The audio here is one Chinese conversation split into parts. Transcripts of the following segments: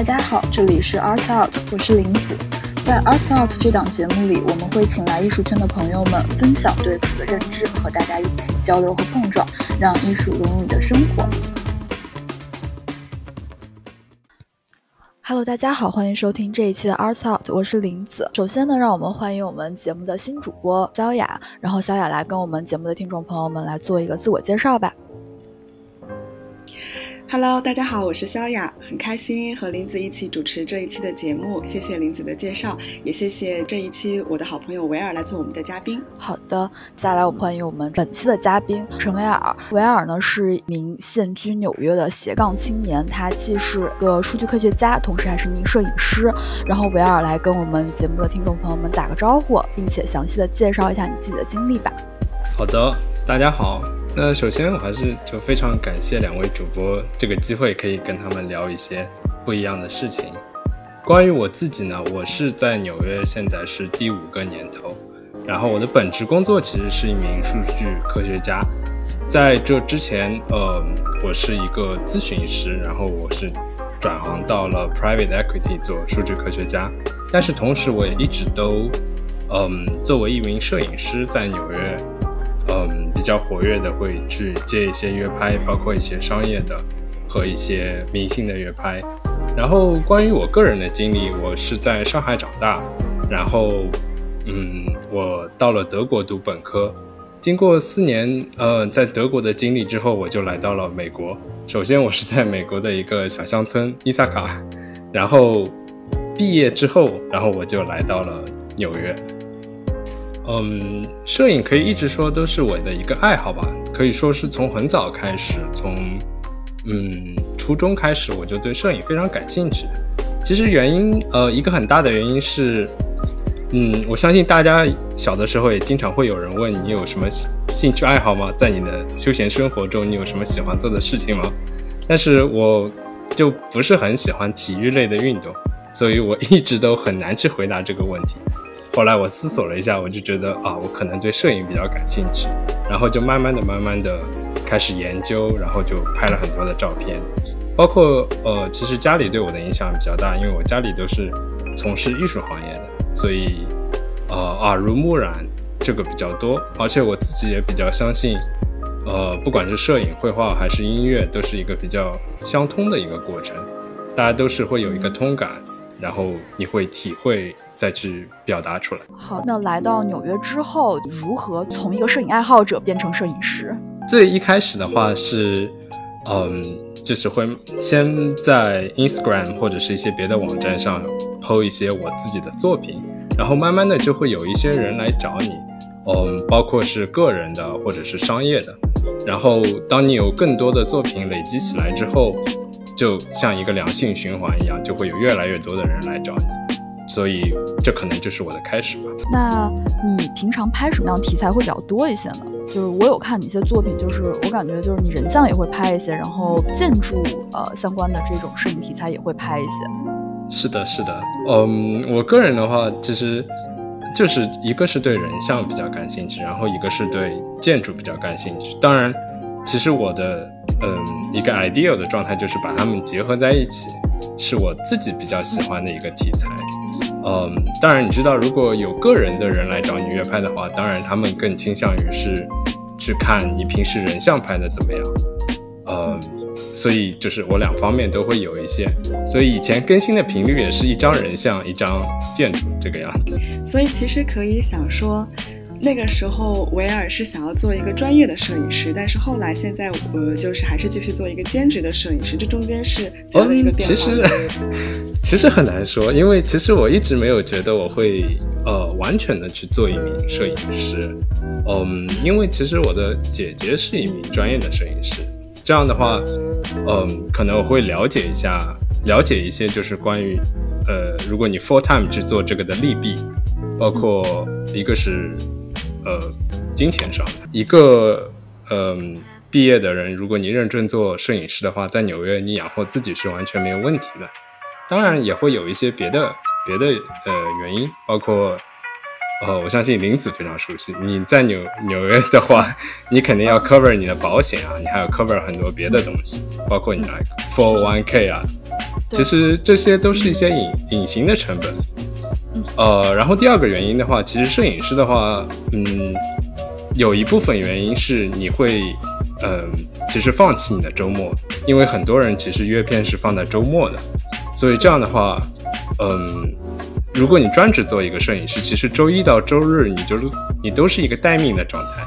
大家好，这里是 Art Out，我是林子。在 Art Out 这档节目里，我们会请来艺术圈的朋友们分享对艺术的认知，和大家一起交流和碰撞，让艺术融入你的生活。Hello，大家好，欢迎收听这一期的 Art Out，我是林子。首先呢，让我们欢迎我们节目的新主播萧雅，然后萧雅来跟我们节目的听众朋友们来做一个自我介绍吧。Hello，大家好，我是萧雅，很开心和林子一起主持这一期的节目。谢谢林子的介绍，也谢谢这一期我的好朋友维尔来做我们的嘉宾。好的，接下来我们欢迎我们本期的嘉宾陈维尔。维尔呢是一名现居纽约的斜杠青年，他既是个数据科学家，同时还是一名摄影师。然后维尔来跟我们节目的听众朋友们打个招呼，并且详细的介绍一下你自己的经历吧。好的，大家好。那首先，我还是就非常感谢两位主播这个机会，可以跟他们聊一些不一样的事情。关于我自己呢，我是在纽约，现在是第五个年头。然后我的本职工作其实是一名数据科学家。在这之前，呃，我是一个咨询师，然后我是转行到了 private equity 做数据科学家。但是同时，我也一直都，嗯，作为一名摄影师在纽约。嗯，比较活跃的会去接一些约拍，包括一些商业的和一些明星的约拍。然后关于我个人的经历，我是在上海长大，然后嗯，我到了德国读本科。经过四年呃在德国的经历之后，我就来到了美国。首先我是在美国的一个小乡村伊萨卡，然后毕业之后，然后我就来到了纽约。嗯，摄影可以一直说都是我的一个爱好吧，可以说是从很早开始，从嗯初中开始我就对摄影非常感兴趣。其实原因，呃，一个很大的原因是，嗯，我相信大家小的时候也经常会有人问你有什么兴趣爱好吗？在你的休闲生活中，你有什么喜欢做的事情吗？但是我就不是很喜欢体育类的运动，所以我一直都很难去回答这个问题。后来我思索了一下，我就觉得啊，我可能对摄影比较感兴趣，然后就慢慢的、慢慢的开始研究，然后就拍了很多的照片，包括呃，其实家里对我的影响比较大，因为我家里都是从事艺术行业的，所以呃耳濡目染这个比较多，而且我自己也比较相信，呃，不管是摄影、绘画还是音乐，都是一个比较相通的一个过程，大家都是会有一个通感，然后你会体会。再去表达出来。好，那来到纽约之后，如何从一个摄影爱好者变成摄影师？最一开始的话是，嗯，就是会先在 Instagram 或者是一些别的网站上 PO 一些我自己的作品，然后慢慢的就会有一些人来找你，嗯，包括是个人的或者是商业的。然后当你有更多的作品累积起来之后，就像一个良性循环一样，就会有越来越多的人来找你。所以这可能就是我的开始吧。那你平常拍什么样题材会比较多一些呢？就是我有看你一些作品，就是我感觉就是你人像也会拍一些，然后建筑呃相关的这种摄影题材也会拍一些。是的，是的，嗯，我个人的话其实就是一个是对人像比较感兴趣，然后一个是对建筑比较感兴趣。当然，其实我的嗯一个 ideal 的状态就是把它们结合在一起，是我自己比较喜欢的一个题材。嗯，嗯当然，你知道，如果有个人的人来找你约拍的话，当然他们更倾向于是去看你平时人像拍的怎么样。嗯，所以就是我两方面都会有一些，所以以前更新的频率也是一张人像，一张建筑这个样子。所以其实可以想说。那个时候，维尔是想要做一个专业的摄影师，但是后来现在，呃，就是还是继续做一个兼职的摄影师。这中间是怎样的一个变化？其实，其实很难说，因为其实我一直没有觉得我会呃完全的去做一名摄影师。嗯，因为其实我的姐姐是一名专业的摄影师，这样的话，嗯，可能我会了解一下，了解一些就是关于呃，如果你 full time 去做这个的利弊，包括一个是。呃，金钱上的一个，嗯，毕业的人，如果你认真做摄影师的话，在纽约你养活自己是完全没有问题的。当然也会有一些别的别的呃原因，包括，呃，我相信林子非常熟悉。你在纽纽约的话，你肯定要 cover 你的保险啊，你还要 cover 很多别的东西，包括你的 four one k 啊，其实这些都是一些隐隐形的成本。呃，然后第二个原因的话，其实摄影师的话，嗯，有一部分原因是你会，嗯，其实放弃你的周末，因为很多人其实约片是放在周末的，所以这样的话，嗯，如果你专职做一个摄影师，其实周一到周日你就是你都是一个待命的状态，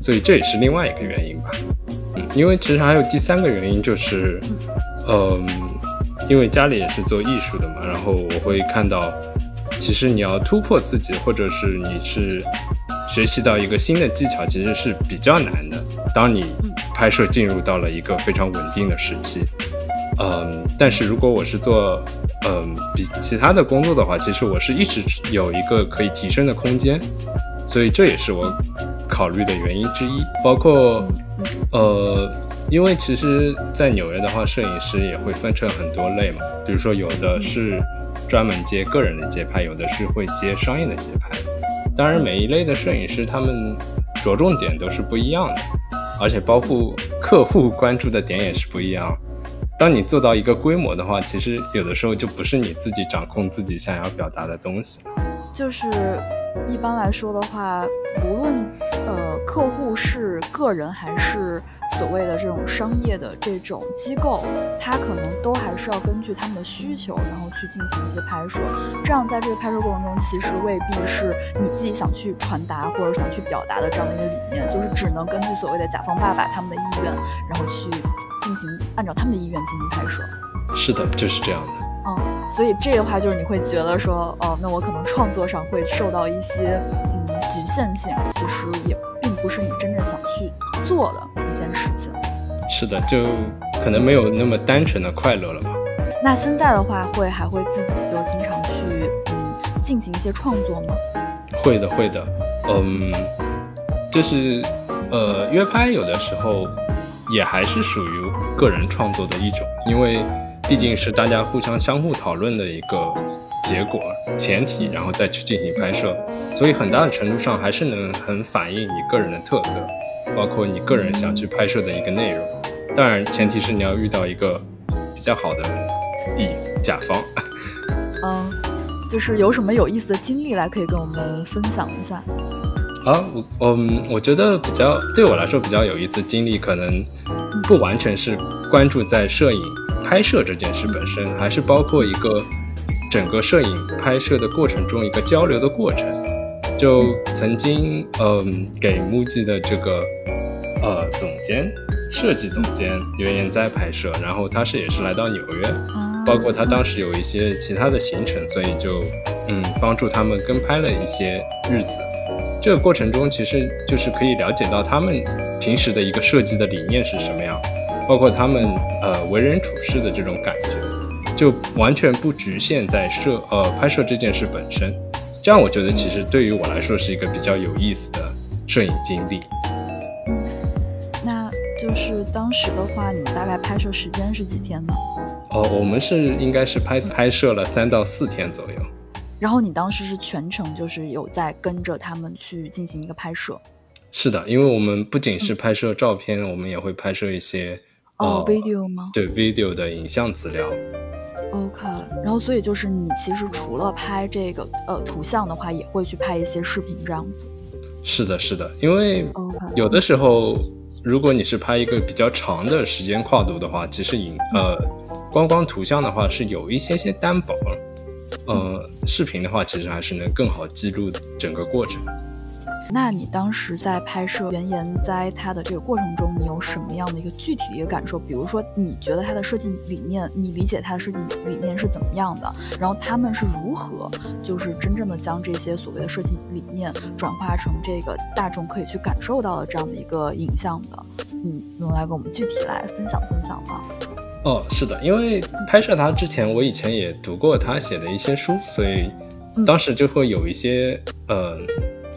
所以这也是另外一个原因吧。嗯，因为其实还有第三个原因就是，嗯，因为家里也是做艺术的嘛，然后我会看到。其实你要突破自己，或者是你是学习到一个新的技巧，其实是比较难的。当你拍摄进入到了一个非常稳定的时期，嗯，但是如果我是做嗯比其他的工作的话，其实我是一直有一个可以提升的空间，所以这也是我考虑的原因之一。包括呃，因为其实，在纽约的话，摄影师也会分成很多类嘛，比如说有的是。专门接个人的街拍，有的是会接商业的街拍。当然，每一类的摄影师他们着重点都是不一样的，而且包括客户关注的点也是不一样。当你做到一个规模的话，其实有的时候就不是你自己掌控自己想要表达的东西。就是一般来说的话，无论呃客户是个人还是。所谓的这种商业的这种机构，它可能都还是要根据他们的需求，然后去进行一些拍摄。这样在这个拍摄过程中，其实未必是你自己想去传达或者想去表达的这样的一个理念，就是只能根据所谓的甲方爸爸他们的意愿，然后去进行按照他们的意愿进行拍摄。是的，就是这样的。嗯，所以这个话就是你会觉得说，哦，那我可能创作上会受到一些嗯局限性，其实也并不是你真正想去做的一件。事情是的，就可能没有那么单纯的快乐了吧。那现在的话，会还会自己就经常去嗯进行一些创作吗？会的，会的。嗯，就是呃约拍有的时候也还是属于个人创作的一种，因为毕竟是大家互相相互讨论的一个结果前提，然后再去进行拍摄，所以很大的程度上还是能很反映你个人的特色。包括你个人想去拍摄的一个内容，当然前提是你要遇到一个比较好的乙甲方。嗯，就是有什么有意思的经历来可以跟我们分享一下？啊，我嗯，我觉得比较对我来说比较有意思经历，可能不完全是关注在摄影拍摄这件事本身，还是包括一个整个摄影拍摄的过程中一个交流的过程。就曾经，嗯，给木记的这个，呃，总监、设计总监袁岩在拍摄，然后他是也是来到纽约，包括他当时有一些其他的行程，所以就，嗯，帮助他们跟拍了一些日子。这个过程中，其实就是可以了解到他们平时的一个设计的理念是什么样，包括他们呃为人处事的这种感觉，就完全不局限在摄呃拍摄这件事本身。这样我觉得其实对于我来说是一个比较有意思的摄影经历。嗯，那就是当时的话，你们大概拍摄时间是几天呢？哦，我们是应该是拍拍摄了三到四天左右。然后你当时是全程就是有在跟着他们去进行一个拍摄？是的，因为我们不仅是拍摄照片，我们也会拍摄一些哦 video 吗？对 video 的影像资料。OK，然后所以就是你其实除了拍这个呃图像的话，也会去拍一些视频这样子。是的，是的，因为有的时候如果你是拍一个比较长的时间跨度的话，其实影呃光光图像的话是有一些些单薄，呃视频的话其实还是能更好记录整个过程。那你当时在拍摄原研哉它的这个过程中，你有什么样的一个具体的一个感受？比如说，你觉得它的设计理念，你理解它的设计理念是怎么样的？然后他们是如何，就是真正的将这些所谓的设计理念转化成这个大众可以去感受到的这样的一个影像的？嗯，能来跟我们具体来分享分享吗？哦，是的，因为拍摄它之前，我以前也读过他写的一些书，所以当时就会有一些呃。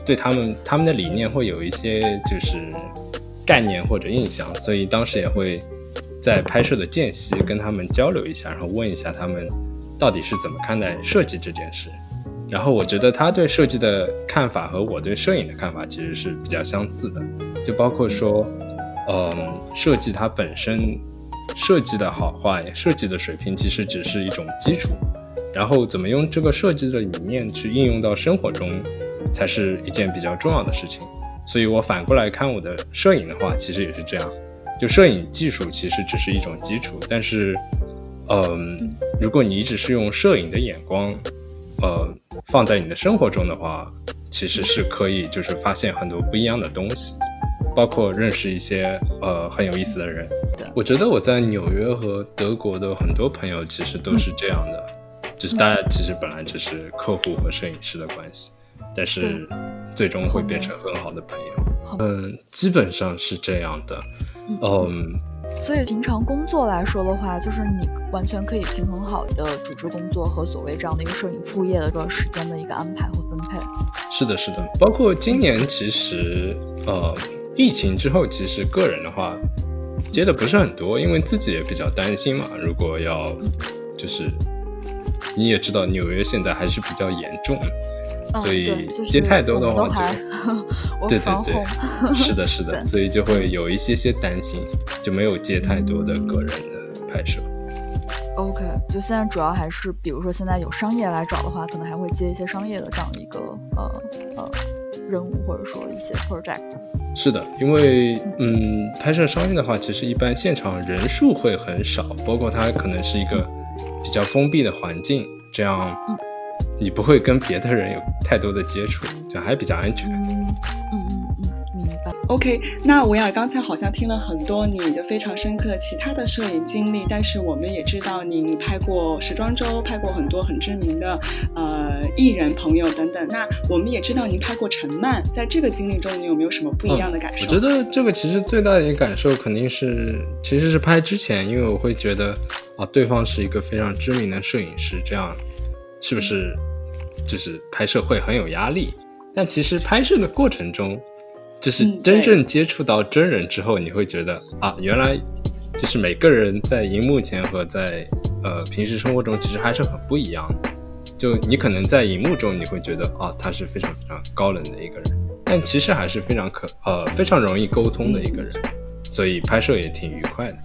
对他们，他们的理念会有一些就是概念或者印象，所以当时也会在拍摄的间隙跟他们交流一下，然后问一下他们到底是怎么看待设计这件事。然后我觉得他对设计的看法和我对摄影的看法其实是比较相似的，就包括说，嗯，设计它本身设计的好坏、设计的水平其实只是一种基础，然后怎么用这个设计的理念去应用到生活中，才是一件比较重要的事情。所以我反过来看我的摄影的话，其实也是这样。就摄影技术其实只是一种基础，但是，嗯，如果你一直是用摄影的眼光，呃，放在你的生活中的话，其实是可以就是发现很多不一样的东西，包括认识一些呃很有意思的人。我觉得我在纽约和德国的很多朋友其实都是这样的，就是大家其实本来只是客户和摄影师的关系，但是最终会变成很好的朋友。嗯，基本上是这样的。嗯，所以平常工作来说的话，就是你完全可以平衡好的主持工作和所谓这样的一个摄影副业的这个时间的一个安排和分配。是的，是的。包括今年其实，呃，疫情之后，其实个人的话接的不是很多，因为自己也比较担心嘛。如果要就是你也知道，纽约现在还是比较严重。所以接太多的话就，对对对，是的，是的，所以就会有一些些担心，就没有接太多的个人的拍摄。OK，就现在主要还是，比如说现在有商业来找的话，可能还会接一些商业的这样一个呃呃任务，或者说一些 project。是的，因为嗯，拍摄商业的话，其实一般现场人数会很少，包括它可能是一个比较封闭的环境，这样。你不会跟别的人有太多的接触，就还比较安全。嗯嗯嗯嗯，明白。OK，那维尔刚才好像听了很多你的非常深刻的其他的摄影经历，但是我们也知道您拍过时装周，拍过很多很知名的呃艺人朋友等等。那我们也知道您拍过陈曼，在这个经历中，你有没有什么不一样的感受？我觉得这个其实最大的一个感受肯定是，其实是拍之前，因为我会觉得啊，对方是一个非常知名的摄影师，这样。是不是就是拍摄会很有压力？但其实拍摄的过程中，就是真正接触到真人之后，你会觉得啊，原来就是每个人在荧幕前和在呃平时生活中其实还是很不一样的。就你可能在荧幕中你会觉得啊，他是非常非常高冷的一个人，但其实还是非常可呃非常容易沟通的一个人，所以拍摄也挺愉快的。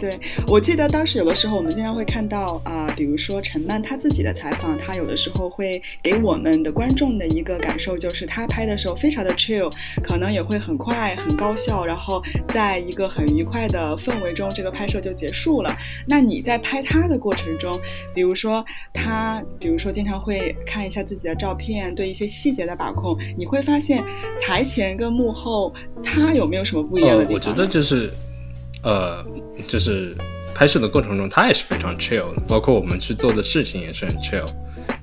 对，我记得当时有的时候我们经常会看到啊，比如说陈曼她自己的采访，她有的时候会给我们的观众的一个感受就是她拍的时候非常的 chill，可能也会很快很高效，然后在一个很愉快的氛围中，这个拍摄就结束了。那你在拍她的过程中，比如说她，比如说经常会看一下自己的照片，对一些细节的把控，你会发现台前跟幕后她有没有什么不一样的地方？我觉得就是。呃，就是拍摄的过程中，他也是非常 chill 的，包括我们去做的事情也是很 chill。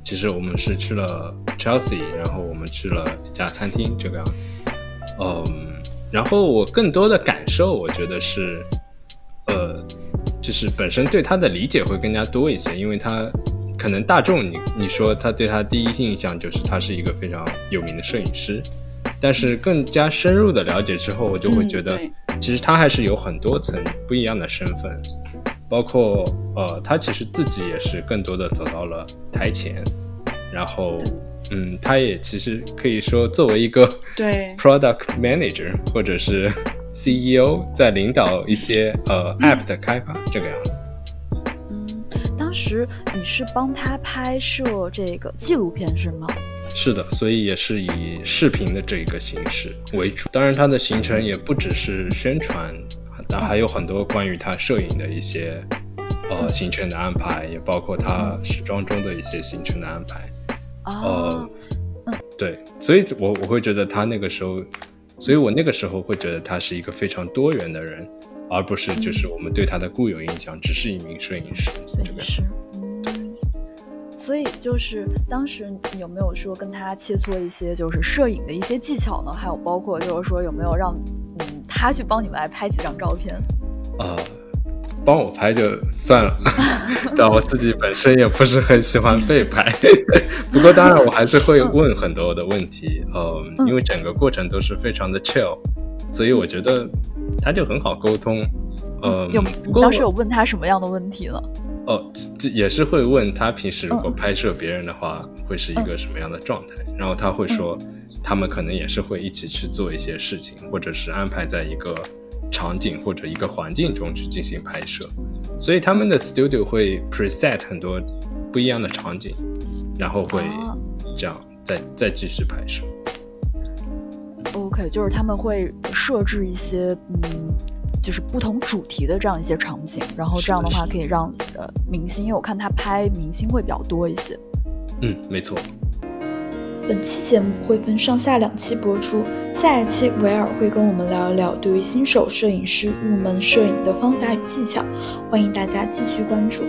其实我们是去了 Chelsea，然后我们去了一家餐厅，这个样子。嗯，然后我更多的感受，我觉得是，呃，就是本身对他的理解会更加多一些，因为他可能大众你你说他对他第一印象就是他是一个非常有名的摄影师，但是更加深入的了解之后，我就会觉得。其实他还是有很多层不一样的身份，包括呃，他其实自己也是更多的走到了台前，然后嗯，他也其实可以说作为一个对 product manager 或者是 CEO 在领导一些呃 app 的开发这个样子。嗯，当时你是帮他拍摄这个纪录片是吗？是的，所以也是以视频的这一个形式为主。当然，它的行程也不只是宣传，但还有很多关于他摄影的一些呃行程的安排，也包括他时装中的一些行程的安排。呃，对，所以我我会觉得他那个时候，所以我那个时候会觉得他是一个非常多元的人，而不是就是我们对他的固有印象只是一名摄影师。摄影师。所以就是当时你有没有说跟他切磋一些就是摄影的一些技巧呢？还有包括就是说有没有让嗯他去帮你们来拍几张照片？啊，帮我拍就算了，但我自己本身也不是很喜欢被拍。不过当然我还是会问很多的问题，嗯，因为整个过程都是非常的 chill，所以我觉得他就很好沟通。嗯，有当时有问他什么样的问题呢？哦，这也是会问他平时如果拍摄别人的话，会是一个什么样的状态？然后他会说，他们可能也是会一起去做一些事情，或者是安排在一个场景或者一个环境中去进行拍摄，所以他们的 studio 会 preset 很多不一样的场景，然后会这样再再继续拍摄。OK，就是他们会设置一些嗯。就是不同主题的这样一些场景，然后这样的话可以让呃明星，因为我看他拍明星会比较多一些。嗯，没错。本期节目会分上下两期播出，下一期维尔会跟我们聊一聊对于新手摄影师入门摄影的方法与技巧，欢迎大家继续关注。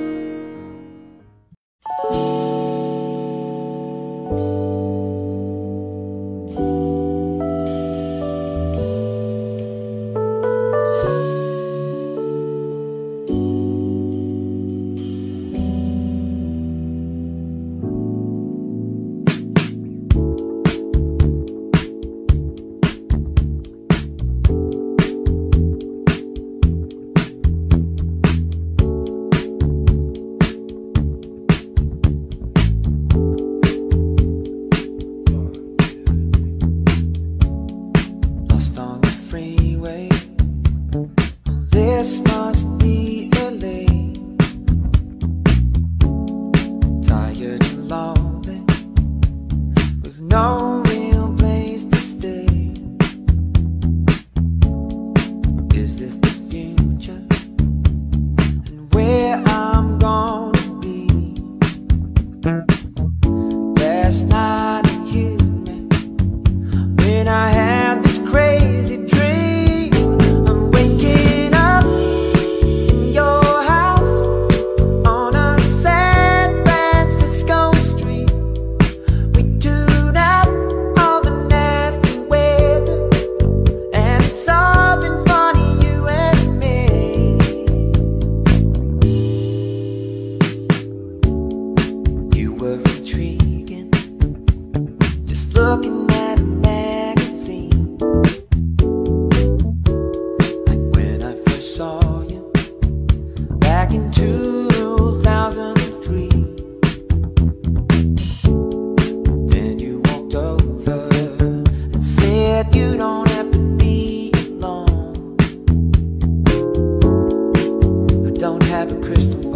esto.